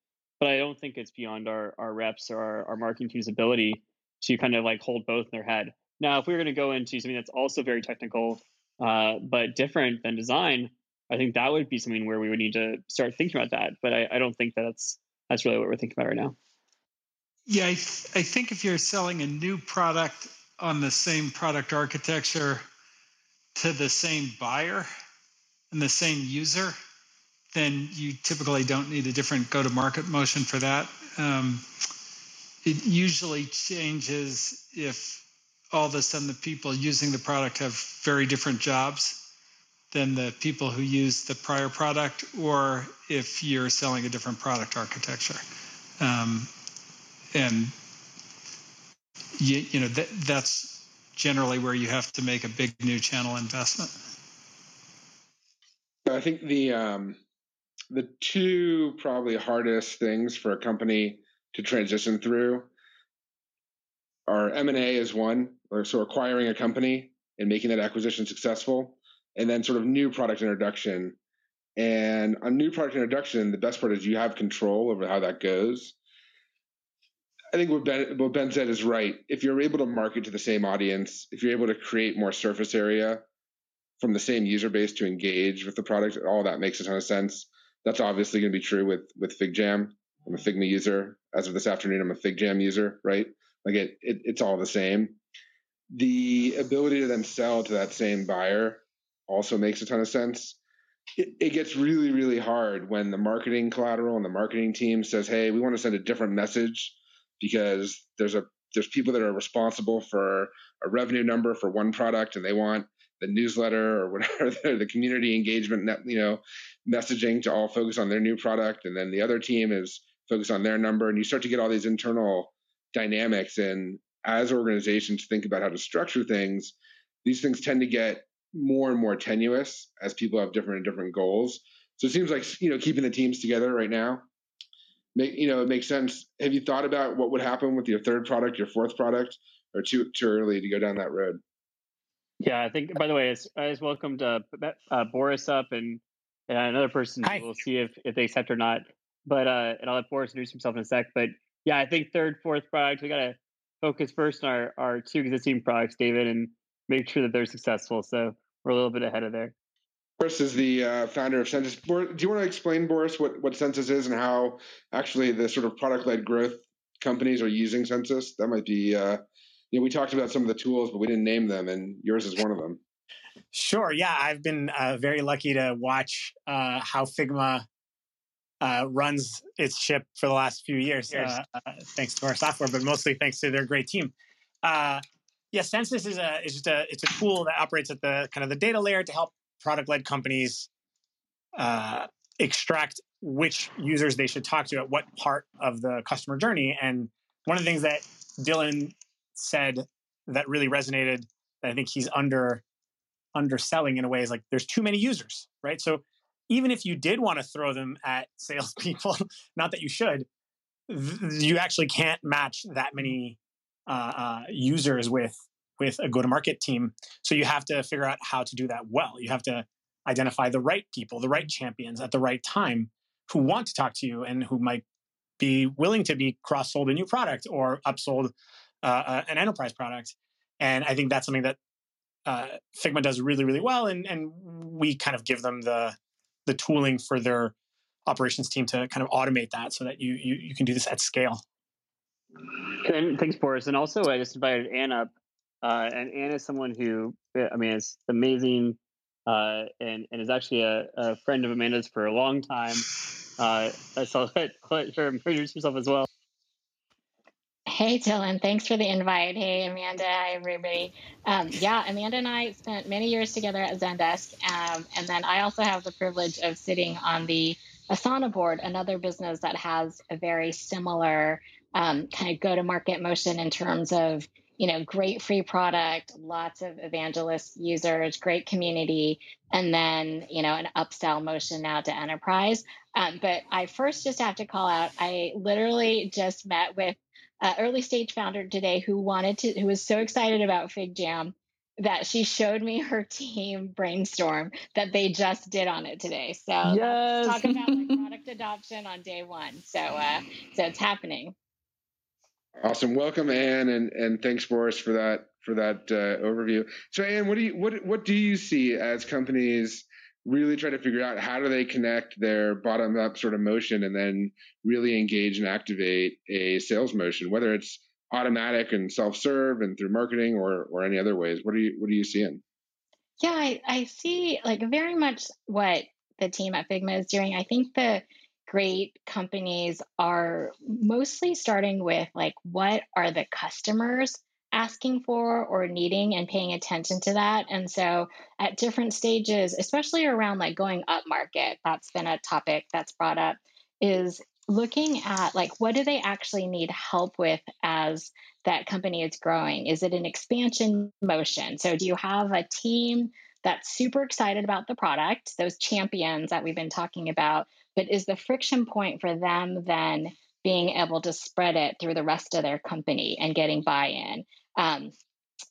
but I don't think it's beyond our, our reps or our, our marketing team's ability to kind of like hold both in their head. Now, if we were going to go into something that's also very technical, uh, but different than design, I think that would be something where we would need to start thinking about that. But I, I don't think that that's that's really what we're thinking about right now. Yeah, I, th- I think if you're selling a new product on the same product architecture to the same buyer and the same user, then you typically don't need a different go to market motion for that. Um, it usually changes if all of a sudden the people using the product have very different jobs than the people who use the prior product, or if you're selling a different product architecture. Um, and you, you know that, that's generally where you have to make a big new channel investment. I think the um, the two probably hardest things for a company to transition through are M&A is one, or so acquiring a company and making that acquisition successful, and then sort of new product introduction. And on new product introduction, the best part is you have control over how that goes. I think what Ben, what ben said is right. If you're able to market to the same audience, if you're able to create more surface area from the same user base to engage with the product, all that makes a ton of sense. That's obviously going to be true with with FigJam. I'm a Figma user. As of this afternoon, I'm a FigJam user, right? Like it, it it's all the same. The ability to then sell to that same buyer also makes a ton of sense. It, it gets really, really hard when the marketing collateral and the marketing team says, "Hey, we want to send a different message because there's a there's people that are responsible for a revenue number for one product and they want the newsletter or whatever the community engagement net, you know messaging to all focus on their new product. And then the other team is focused on their number. And you start to get all these internal dynamics. And as organizations think about how to structure things these things tend to get more and more tenuous as people have different and different goals. So it seems like you know keeping the teams together right now make you know it makes sense. Have you thought about what would happen with your third product your fourth product or too too early to go down that road yeah, I think. By the way, I just welcomed uh, uh, Boris up and, and another person. Hi. We'll see if if they accept or not. But uh, and I'll let Boris introduce himself in a sec. But yeah, I think third, fourth product, we got to focus first on our our two existing products, David, and make sure that they're successful. So we're a little bit ahead of there. Boris is the uh, founder of Census. Do you want to explain, Boris, what, what Census is and how actually the sort of product led growth companies are using Census? That might be uh, you know, we talked about some of the tools, but we didn't name them, and yours is one of them. Sure. Yeah, I've been uh, very lucky to watch uh, how Figma uh, runs its ship for the last few years, uh, uh, thanks to our software, but mostly thanks to their great team. Uh, yeah, Census is a is just a it's a tool that operates at the kind of the data layer to help product led companies extract which users they should talk to at what part of the customer journey. And one of the things that Dylan said that really resonated that I think he's under underselling in a way is like there's too many users, right? So even if you did want to throw them at salespeople, not that you should, th- you actually can't match that many uh, uh, users with with a go-to-market team. So you have to figure out how to do that well. You have to identify the right people, the right champions at the right time who want to talk to you and who might be willing to be cross-sold a new product or upsold uh, uh, an enterprise product. And I think that's something that uh, Figma does really, really well. And, and we kind of give them the, the tooling for their operations team to kind of automate that so that you, you, you can do this at scale. And thanks, Boris. And also, I just invited Anne up. Uh, and Anne is someone who, I mean, is amazing uh, and, and is actually a, a, friend of Amanda's for a long time. Uh, so let, let her introduce herself as well. Hey, Dylan. Thanks for the invite. Hey, Amanda. Hi, everybody. Um, yeah, Amanda and I spent many years together at Zendesk. Um, and then I also have the privilege of sitting on the Asana board, another business that has a very similar um, kind of go to market motion in terms of you know great free product lots of evangelist users great community and then you know an upsell motion now to enterprise um, but i first just have to call out i literally just met with uh, early stage founder today who wanted to, who was so excited about FigJam that she showed me her team brainstorm that they just did on it today. So yes. talk about like product adoption on day one. So uh, so it's happening. Awesome. Welcome, Anne, and and thanks, Boris, for that for that uh, overview. So, Anne, what do you what what do you see as companies really try to figure out how do they connect their bottom up sort of motion and then really engage and activate a sales motion, whether it's automatic and self-serve and through marketing or or any other ways. What are you what are you seeing? Yeah, I, I see like very much what the team at Figma is doing. I think the great companies are mostly starting with like what are the customers asking for or needing and paying attention to that. And so at different stages, especially around like going up market, that's been a topic that's brought up, is looking at like what do they actually need help with as that company is growing? Is it an expansion motion? So do you have a team that's super excited about the product, those champions that we've been talking about, but is the friction point for them then being able to spread it through the rest of their company and getting buy-in? Um,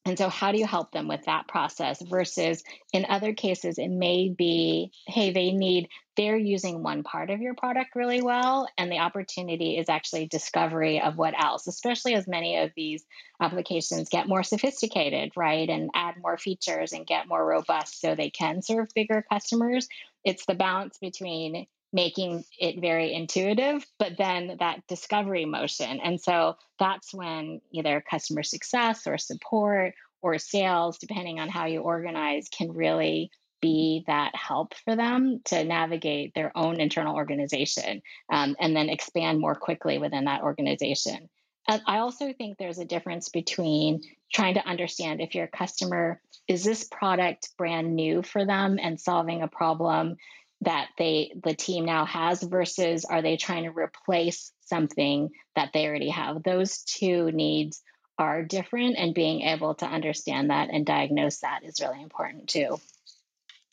and so, how do you help them with that process? Versus in other cases, it may be, hey, they need, they're using one part of your product really well, and the opportunity is actually discovery of what else, especially as many of these applications get more sophisticated, right? And add more features and get more robust so they can serve bigger customers. It's the balance between making it very intuitive, but then that discovery motion. And so that's when either customer success or support or sales, depending on how you organize, can really be that help for them to navigate their own internal organization um, and then expand more quickly within that organization. I also think there's a difference between trying to understand if your customer is this product brand new for them and solving a problem that they the team now has versus are they trying to replace something that they already have? Those two needs are different and being able to understand that and diagnose that is really important too.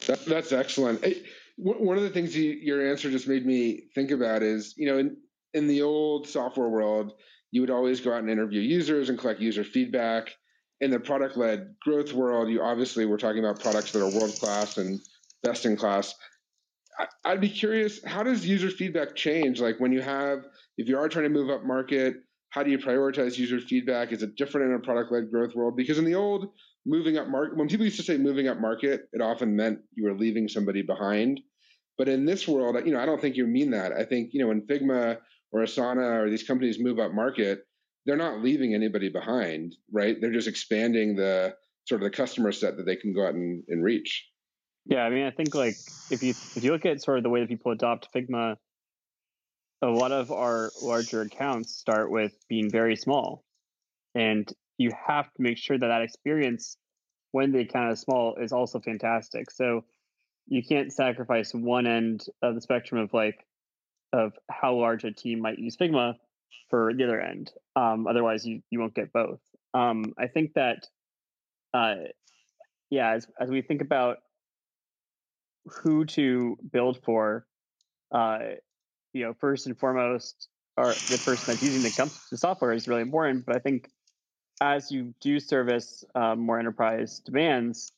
That, that's excellent. One of the things you, your answer just made me think about is you know in, in the old software world you would always go out and interview users and collect user feedback. In the product led growth world you obviously we're talking about products that are world class and best in class I'd be curious, how does user feedback change? Like when you have, if you are trying to move up market, how do you prioritize user feedback? Is it different in a product led growth world? Because in the old moving up market, when people used to say moving up market, it often meant you were leaving somebody behind. But in this world, you know, I don't think you mean that. I think, you know, when Figma or Asana or these companies move up market, they're not leaving anybody behind, right? They're just expanding the sort of the customer set that they can go out and, and reach. Yeah, I mean, I think like if you if you look at sort of the way that people adopt Figma, a lot of our larger accounts start with being very small, and you have to make sure that that experience when the account is small is also fantastic. So you can't sacrifice one end of the spectrum of like of how large a team might use Figma for the other end. Um, otherwise, you you won't get both. Um, I think that, uh, yeah, as as we think about who to build for, uh, you know, first and foremost, are the person that's using the, comp- the software is really important. But I think as you do service uh, more enterprise demands,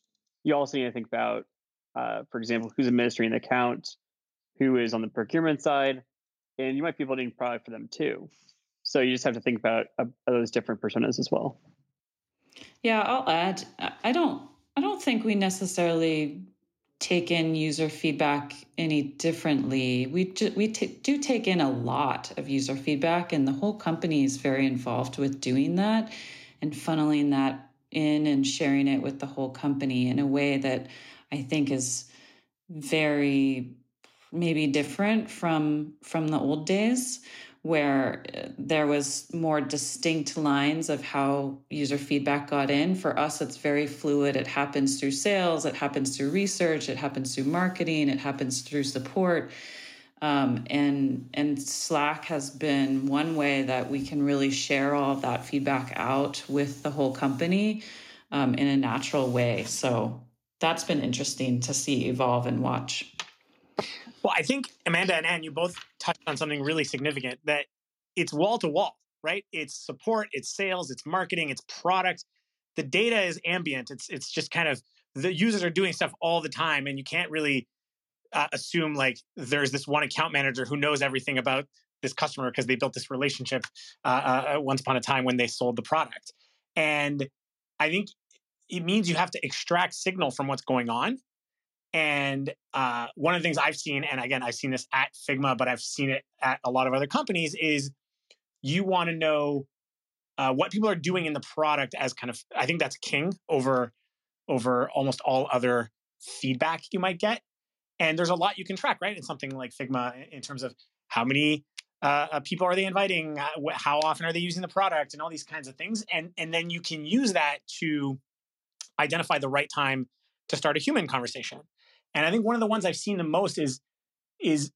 you also need to think about, uh, for example, who's administering the account, who is on the procurement side, and you might be building product for them too. So you just have to think about uh, those different personas as well. Yeah, I'll add. I don't. I don't think we necessarily take in user feedback any differently. We do, we t- do take in a lot of user feedback, and the whole company is very involved with doing that and funneling that in and sharing it with the whole company in a way that I think is very maybe different from from the old days where uh, there was more distinct lines of how user feedback got in. For us, it's very fluid. It happens through sales, it happens through research, it happens through marketing, it happens through support. Um, and and Slack has been one way that we can really share all of that feedback out with the whole company um, in a natural way. So that's been interesting to see evolve and watch. Well, I think Amanda and Anne, you both touched on something really significant that it's wall to wall, right? It's support, it's sales, it's marketing, it's product. The data is ambient. It's it's just kind of the users are doing stuff all the time, and you can't really uh, assume like there's this one account manager who knows everything about this customer because they built this relationship uh, uh, once upon a time when they sold the product. And I think it means you have to extract signal from what's going on and uh, one of the things I've seen, and again, I've seen this at Figma, but I've seen it at a lot of other companies, is you want to know uh, what people are doing in the product as kind of. I think that's king over over almost all other feedback you might get. And there's a lot you can track, right? In something like Figma, in terms of how many uh, uh people are they inviting, uh, how often are they using the product, and all these kinds of things. And and then you can use that to identify the right time to start a human conversation. And I think one of the ones I've seen the most is is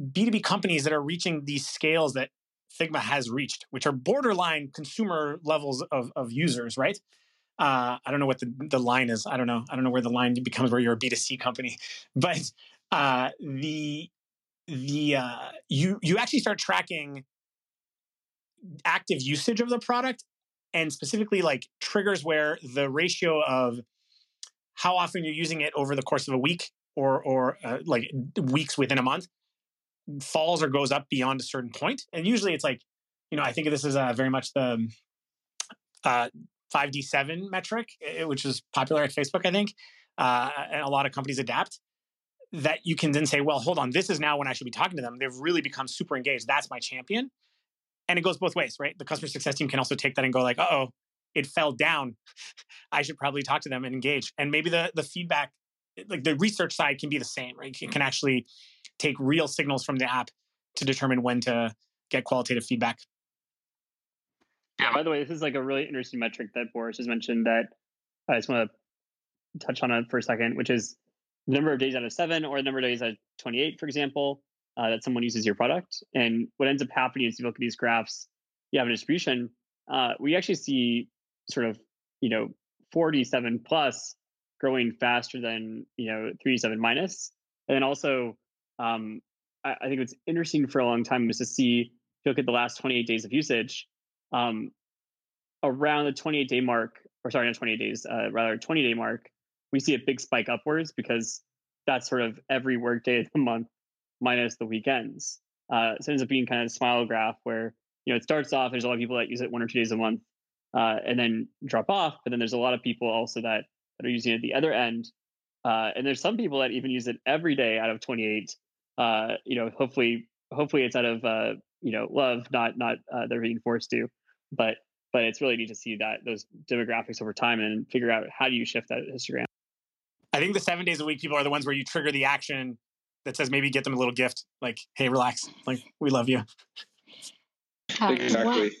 B2B companies that are reaching these scales that Figma has reached, which are borderline consumer levels of, of users, right? Uh, I don't know what the, the line is. I don't know. I don't know where the line becomes where you're a B2C company. But uh, the the uh, you you actually start tracking active usage of the product and specifically like triggers where the ratio of how often you're using it over the course of a week or or uh, like weeks within a month falls or goes up beyond a certain point and usually it's like you know i think this is uh, very much the um, uh, 5d7 metric which is popular at facebook i think uh, and a lot of companies adapt that you can then say, well, hold on, this is now when I should be talking to them. They've really become super engaged. That's my champion. And it goes both ways, right? The customer success team can also take that and go like, oh, it fell down. I should probably talk to them and engage. And maybe the the feedback, like the research side can be the same, right? It can actually take real signals from the app to determine when to get qualitative feedback. Yeah, by the way, this is like a really interesting metric that Boris has mentioned that I just want to touch on it for a second, which is the number of days out of seven or the number of days out of 28, for example, uh, that someone uses your product. And what ends up happening is you look at these graphs, you have a distribution. Uh, we actually see sort of, you know, 47 plus growing faster than, you know, 37 minus. And then also, um, I, I think what's interesting for a long time was to see, if you look at the last 28 days of usage, um, around the 28 day mark, or sorry, not 28 days, uh, rather 20 day mark, we see a big spike upwards because that's sort of every workday of the month minus the weekends. Uh, so it ends up being kind of a smile graph where you know it starts off. There's a lot of people that use it one or two days a month, uh, and then drop off. But then there's a lot of people also that that are using it at the other end, uh, and there's some people that even use it every day out of 28. Uh, you know, hopefully, hopefully it's out of uh, you know love, not not uh, they're being forced to. But but it's really neat to see that those demographics over time and figure out how do you shift that histogram. I think the seven days a week people are the ones where you trigger the action that says maybe get them a little gift, like, hey, relax, like we love you. Uh, exactly.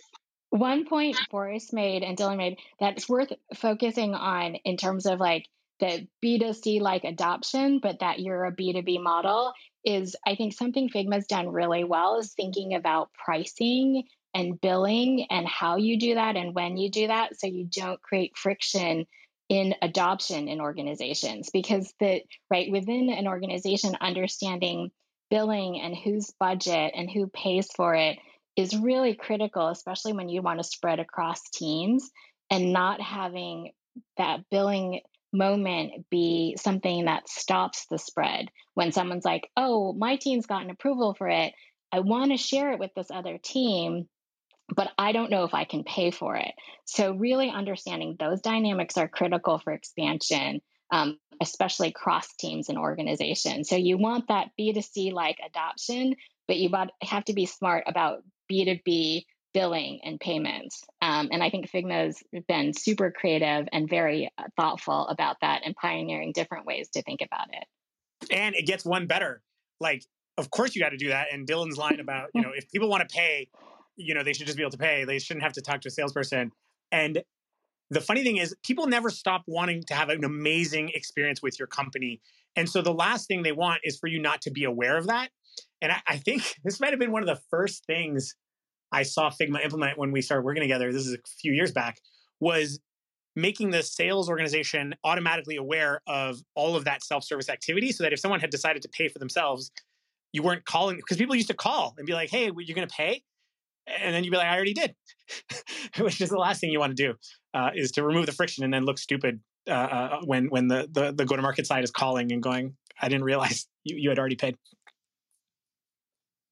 One, point Boris made and Dylan made that's worth focusing on in terms of like the B2C like adoption, but that you're a B2B model is I think something Figma's done really well is thinking about pricing and billing and how you do that and when you do that so you don't create friction in adoption in organizations. Because the right within an organization understanding billing and whose budget and who pays for it is really critical especially when you want to spread across teams and not having that billing moment be something that stops the spread when someone's like oh my team's gotten approval for it i want to share it with this other team but I don't know if I can pay for it. So, really understanding those dynamics are critical for expansion, um, especially cross teams and organizations. So, you want that B2C like adoption, but you have to be smart about B2B billing and payments. Um, and I think Figma's been super creative and very uh, thoughtful about that and pioneering different ways to think about it. And it gets one better. Like, of course, you got to do that. And Dylan's line about, you know, if people want to pay, you know they should just be able to pay they shouldn't have to talk to a salesperson and the funny thing is people never stop wanting to have an amazing experience with your company and so the last thing they want is for you not to be aware of that and I, I think this might have been one of the first things i saw figma implement when we started working together this is a few years back was making the sales organization automatically aware of all of that self-service activity so that if someone had decided to pay for themselves you weren't calling because people used to call and be like hey you're going to pay and then you'd be like, I already did, which is the last thing you want to do uh, is to remove the friction and then look stupid uh, uh, when when the, the, the go to market side is calling and going, I didn't realize you, you had already paid.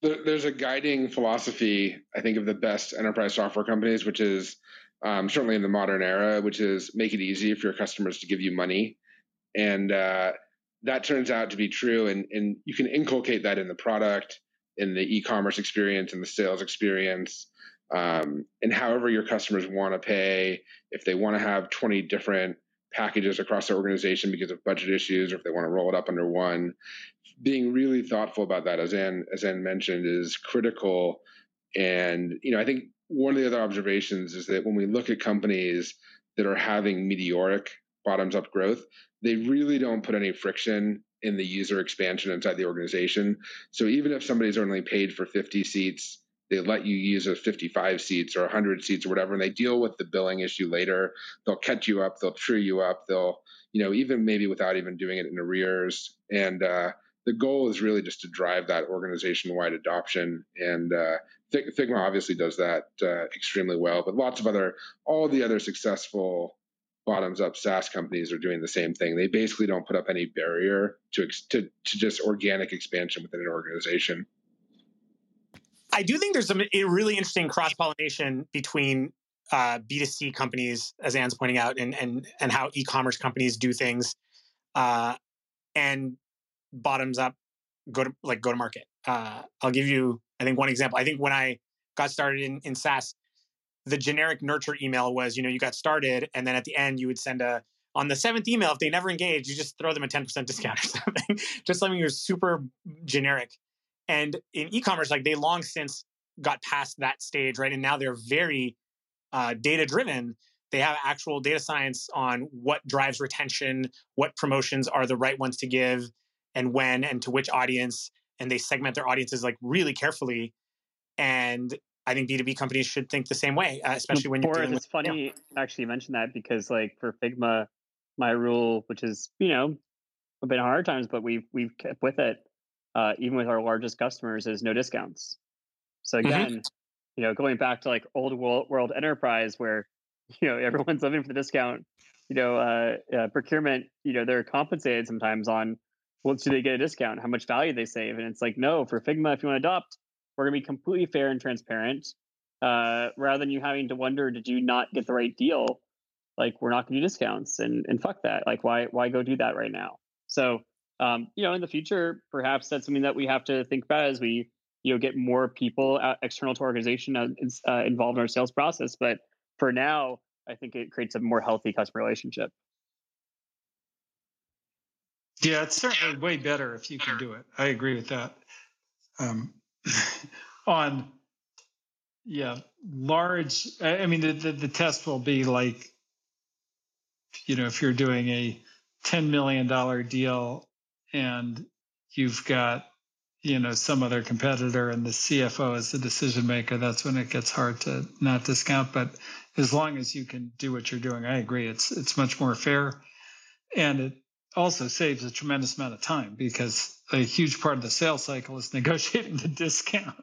There's a guiding philosophy, I think, of the best enterprise software companies, which is um, certainly in the modern era, which is make it easy for your customers to give you money, and uh, that turns out to be true. And and you can inculcate that in the product in the e-commerce experience and the sales experience um, and however your customers want to pay if they want to have 20 different packages across their organization because of budget issues or if they want to roll it up under one being really thoughtful about that as anne as anne mentioned is critical and you know i think one of the other observations is that when we look at companies that are having meteoric bottoms up growth they really don't put any friction in the user expansion inside the organization. So even if somebody's only paid for 50 seats, they let you use those 55 seats or 100 seats or whatever, and they deal with the billing issue later. They'll catch you up, they'll true you up, they'll, you know, even maybe without even doing it in arrears. And uh, the goal is really just to drive that organization wide adoption. And uh, Figma obviously does that uh, extremely well, but lots of other, all the other successful bottoms up SaaS companies are doing the same thing. They basically don't put up any barrier to, to, to just organic expansion within an organization. I do think there's some really interesting cross pollination between uh, B2C companies, as Anne's pointing out, and and and how e-commerce companies do things. Uh, and bottoms up go to like go to market. Uh, I'll give you, I think, one example. I think when I got started in, in SaaS, the generic nurture email was, you know, you got started, and then at the end you would send a on the seventh email, if they never engage, you just throw them a 10% discount or something. just something you're super generic. And in e-commerce, like they long since got past that stage, right? And now they're very uh, data driven. They have actual data science on what drives retention, what promotions are the right ones to give, and when, and to which audience. And they segment their audiences like really carefully. And I think B2B companies should think the same way, uh, especially when you're dealing it's with. funny actually you mentioned that because like for Figma, my rule, which is you know a bit hard times, but we've we've kept with it, uh, even with our largest customers, is no discounts. So Mm-hmm. again, you know, going back to like old world, world enterprise where you know everyone's living for the discount, you know, uh, uh, procurement, you know, they're compensated sometimes on well, do they get a discount? How much value they save? And it's like, no, for Figma, if you want to adopt, we're going to be completely fair and transparent. Uh, rather than you having to wonder, did you not get the right deal? Like, we're not going to do discounts, and and fuck that. Like, why why go do that right now? So, um, you know, in the future, perhaps that's something that we have to think about as we you know get more people out, external to organization uh, uh, involved in our sales process. But for now, I think it creates a more healthy customer relationship. Yeah, it's certainly way better if you can do it. I agree with that. Um, on yeah, large. I I mean, the, the the test will be like, you know, if you're doing a ten million dollar deal and you've got you know some other competitor and the CFO is the decision maker, that's when it gets hard to not discount. But as long as you can do what you're doing, I agree. It's it's much more fair, and it also saves a tremendous amount of time because a huge part of the sales cycle is negotiating the discount.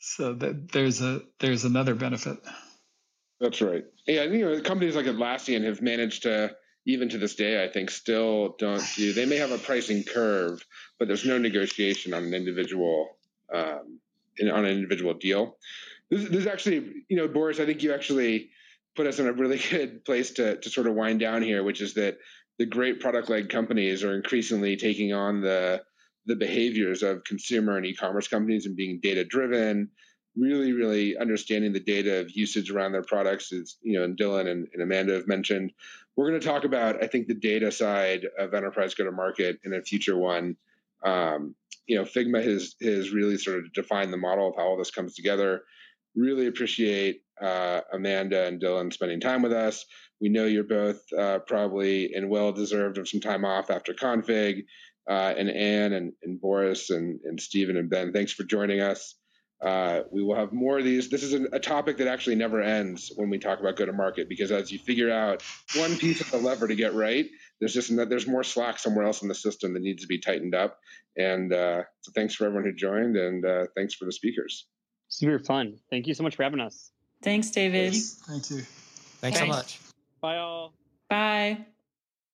So that there's a there's another benefit. That's right. Yeah, you know, companies like Atlassian have managed to, even to this day, I think, still don't do. They may have a pricing curve, but there's no negotiation on an individual um, in, on an individual deal. This, this is actually, you know, Boris. I think you actually put us in a really good place to to sort of wind down here, which is that the great product led companies are increasingly taking on the the behaviors of consumer and e-commerce companies and being data driven really really understanding the data of usage around their products is you know and dylan and, and amanda have mentioned. We're going to talk about i think the data side of enterprise go to market in a future one. Um, you know figma has has really sort of defined the model of how all this comes together. Really appreciate uh, amanda and dylan spending time with us. We know you're both uh, probably and well deserved of some time off after config. Uh, and Anne and, and Boris and, and Steven and Ben, thanks for joining us. Uh, we will have more of these. This is a, a topic that actually never ends when we talk about go to market because as you figure out one piece of the lever to get right, there's just there's more slack somewhere else in the system that needs to be tightened up. And uh, so thanks for everyone who joined, and uh, thanks for the speakers. Super fun. Thank you so much for having us. Thanks, David. Thank you. Thanks so much. Bye all. Bye.